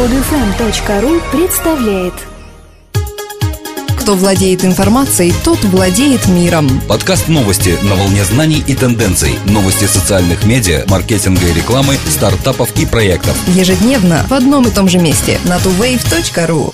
Подфм.ру представляет Кто владеет информацией, тот владеет миром. Подкаст новости на волне знаний и тенденций. Новости социальных медиа, маркетинга и рекламы, стартапов и проектов. Ежедневно в одном и том же месте на tuwave.ru.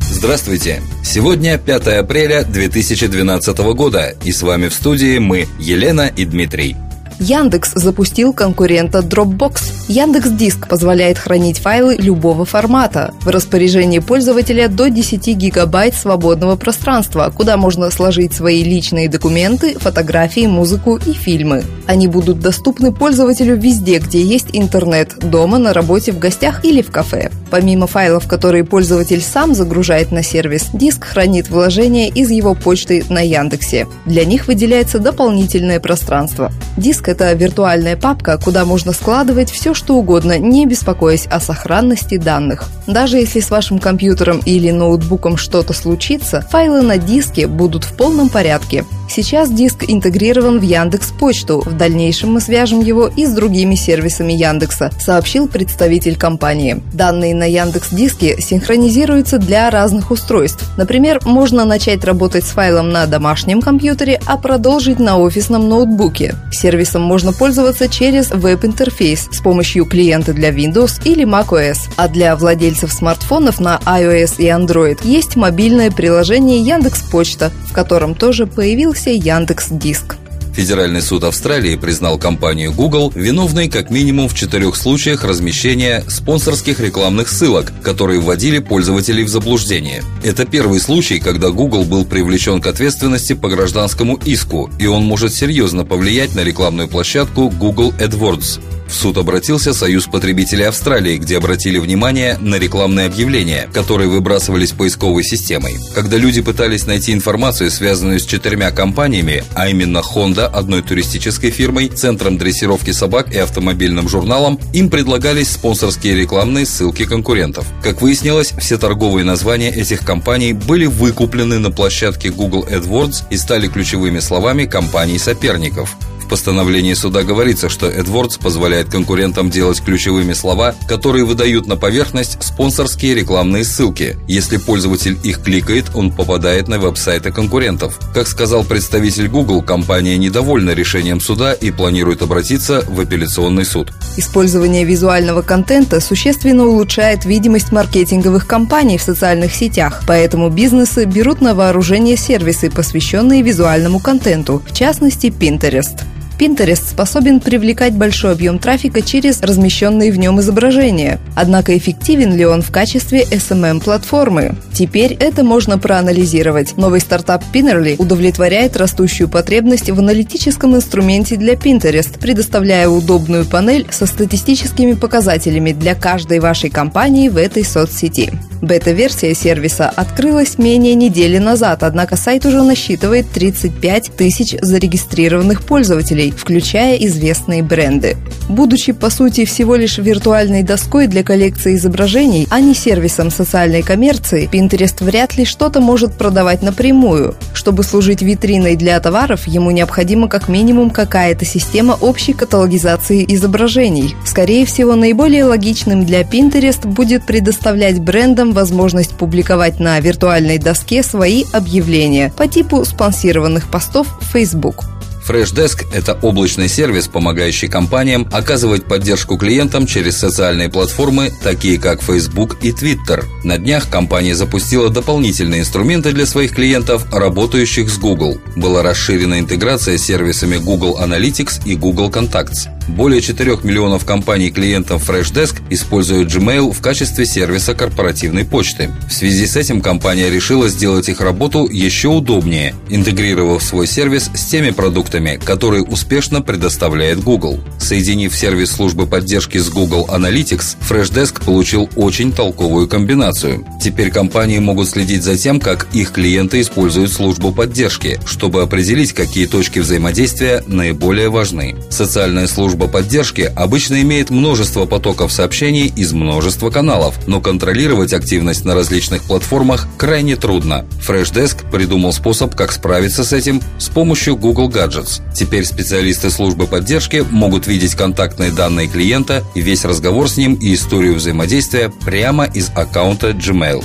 Здравствуйте! Сегодня 5 апреля 2012 года, и с вами в студии мы, Елена и Дмитрий. Яндекс запустил конкурента Dropbox. Яндекс Диск позволяет хранить файлы любого формата. В распоряжении пользователя до 10 гигабайт свободного пространства, куда можно сложить свои личные документы, фотографии, музыку и фильмы. Они будут доступны пользователю везде, где есть интернет, дома, на работе, в гостях или в кафе. Помимо файлов, которые пользователь сам загружает на сервис, диск хранит вложения из его почты на Яндексе. Для них выделяется дополнительное пространство. Диск это виртуальная папка, куда можно складывать все, что угодно, не беспокоясь о сохранности данных. Даже если с вашим компьютером или ноутбуком что-то случится, файлы на диске будут в полном порядке. Сейчас диск интегрирован в Яндекс Почту. В дальнейшем мы свяжем его и с другими сервисами Яндекса, сообщил представитель компании. Данные на Яндекс Диске синхронизируются для разных устройств. Например, можно начать работать с файлом на домашнем компьютере, а продолжить на офисном ноутбуке. Сервисом можно пользоваться через веб-интерфейс с помощью клиента для Windows или macOS. А для владельцев смартфонов на iOS и Android есть мобильное приложение Яндекс Почта, в котором тоже появился появился Яндекс Диск. Федеральный суд Австралии признал компанию Google виновной как минимум в четырех случаях размещения спонсорских рекламных ссылок, которые вводили пользователей в заблуждение. Это первый случай, когда Google был привлечен к ответственности по гражданскому иску, и он может серьезно повлиять на рекламную площадку Google AdWords. В суд обратился Союз потребителей Австралии, где обратили внимание на рекламные объявления, которые выбрасывались поисковой системой. Когда люди пытались найти информацию, связанную с четырьмя компаниями, а именно Honda, одной туристической фирмой, Центром дрессировки собак и автомобильным журналом, им предлагались спонсорские рекламные ссылки конкурентов. Как выяснилось, все торговые названия этих компаний были выкуплены на площадке Google AdWords и стали ключевыми словами компаний-соперников постановлении суда говорится, что AdWords позволяет конкурентам делать ключевыми слова, которые выдают на поверхность спонсорские рекламные ссылки. Если пользователь их кликает, он попадает на веб-сайты конкурентов. Как сказал представитель Google, компания недовольна решением суда и планирует обратиться в апелляционный суд. Использование визуального контента существенно улучшает видимость маркетинговых кампаний в социальных сетях, поэтому бизнесы берут на вооружение сервисы, посвященные визуальному контенту, в частности Pinterest. Pinterest способен привлекать большой объем трафика через размещенные в нем изображения. Однако эффективен ли он в качестве SMM-платформы? Теперь это можно проанализировать. Новый стартап Pinnerly удовлетворяет растущую потребность в аналитическом инструменте для Pinterest, предоставляя удобную панель со статистическими показателями для каждой вашей компании в этой соцсети. Бета-версия сервиса открылась менее недели назад, однако сайт уже насчитывает 35 тысяч зарегистрированных пользователей, включая известные бренды. Будучи, по сути, всего лишь виртуальной доской для коллекции изображений, а не сервисом социальной коммерции, Pinterest вряд ли что-то может продавать напрямую. Чтобы служить витриной для товаров, ему необходима как минимум какая-то система общей каталогизации изображений. Скорее всего, наиболее логичным для Pinterest будет предоставлять брендам возможность публиковать на виртуальной доске свои объявления по типу спонсированных постов в Facebook. Freshdesk – это облачный сервис, помогающий компаниям оказывать поддержку клиентам через социальные платформы, такие как Facebook и Twitter. На днях компания запустила дополнительные инструменты для своих клиентов, работающих с Google. Была расширена интеграция с сервисами Google Analytics и Google Contacts. Более 4 миллионов компаний-клиентов FreshDesk используют Gmail в качестве сервиса корпоративной почты. В связи с этим компания решила сделать их работу еще удобнее, интегрировав свой сервис с теми продуктами, которые успешно предоставляет Google. Соединив сервис службы поддержки с Google Analytics, FreshDesk получил очень толковую комбинацию. Теперь компании могут следить за тем, как их клиенты используют службу поддержки, чтобы определить, какие точки взаимодействия наиболее важны. Социальная служба служба поддержки обычно имеет множество потоков сообщений из множества каналов, но контролировать активность на различных платформах крайне трудно. Freshdesk придумал способ, как справиться с этим с помощью Google Gadgets. Теперь специалисты службы поддержки могут видеть контактные данные клиента, весь разговор с ним и историю взаимодействия прямо из аккаунта Gmail.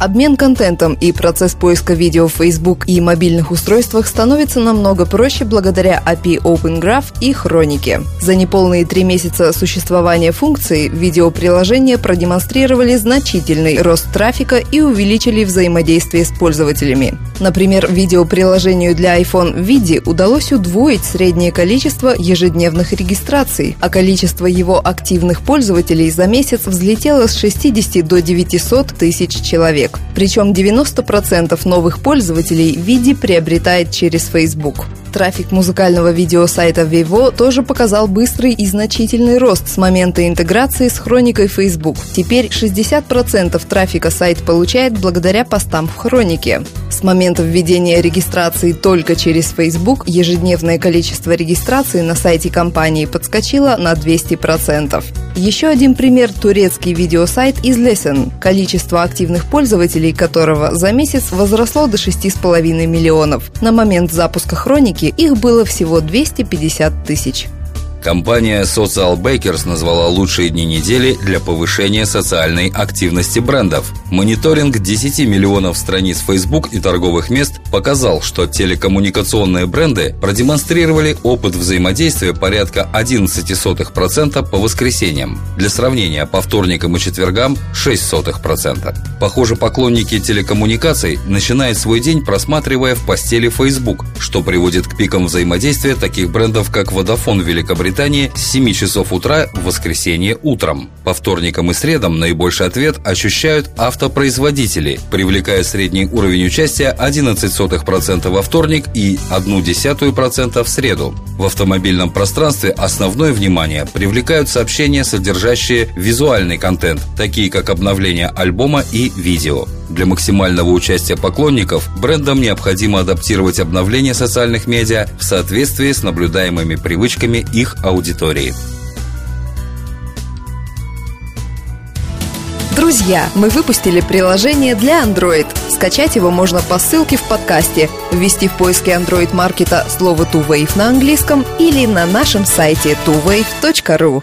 Обмен контентом и процесс поиска видео в Facebook и мобильных устройствах становится намного проще благодаря API Open Graph и Хронике. За неполные три месяца существования функции видеоприложения продемонстрировали значительный рост трафика и увеличили взаимодействие с пользователями. Например, видеоприложению для iPhone Vidi удалось удвоить среднее количество ежедневных регистраций, а количество его активных пользователей за месяц взлетело с 60 до 900 тысяч человек человек. Причем 90% новых пользователей Види приобретает через Facebook. Трафик музыкального видеосайта Vivo тоже показал быстрый и значительный рост с момента интеграции с хроникой Facebook. Теперь 60% трафика сайт получает благодаря постам в хронике. С момента введения регистрации только через Facebook ежедневное количество регистраций на сайте компании подскочило на 200%. Еще один пример – турецкий видеосайт из Listen, количество активных пользователей которого за месяц возросло до 6,5 миллионов. На момент запуска хроники их было всего 250 тысяч. Компания Social Bakers назвала лучшие дни недели для повышения социальной активности брендов. Мониторинг 10 миллионов страниц Facebook и торговых мест показал, что телекоммуникационные бренды продемонстрировали опыт взаимодействия порядка 11% по воскресеньям. Для сравнения, по вторникам и четвергам 0,06%. Похоже, поклонники телекоммуникаций начинают свой день просматривая в постели Facebook, что приводит к пикам взаимодействия таких брендов, как Vodafone Великобритании Великобритании с 7 часов утра в воскресенье утром. По вторникам и средам наибольший ответ ощущают автопроизводители, привлекая средний уровень участия 11% во вторник и 0,1% в среду. В автомобильном пространстве основное внимание привлекают сообщения, содержащие визуальный контент, такие как обновление альбома и видео. Для максимального участия поклонников брендам необходимо адаптировать обновления социальных медиа в соответствии с наблюдаемыми привычками их аудитории. Друзья, мы выпустили приложение для Android. Скачать его можно по ссылке в подкасте, ввести в поиске Android маркета слово TuWave на английском или на нашем сайте tuwave.ru.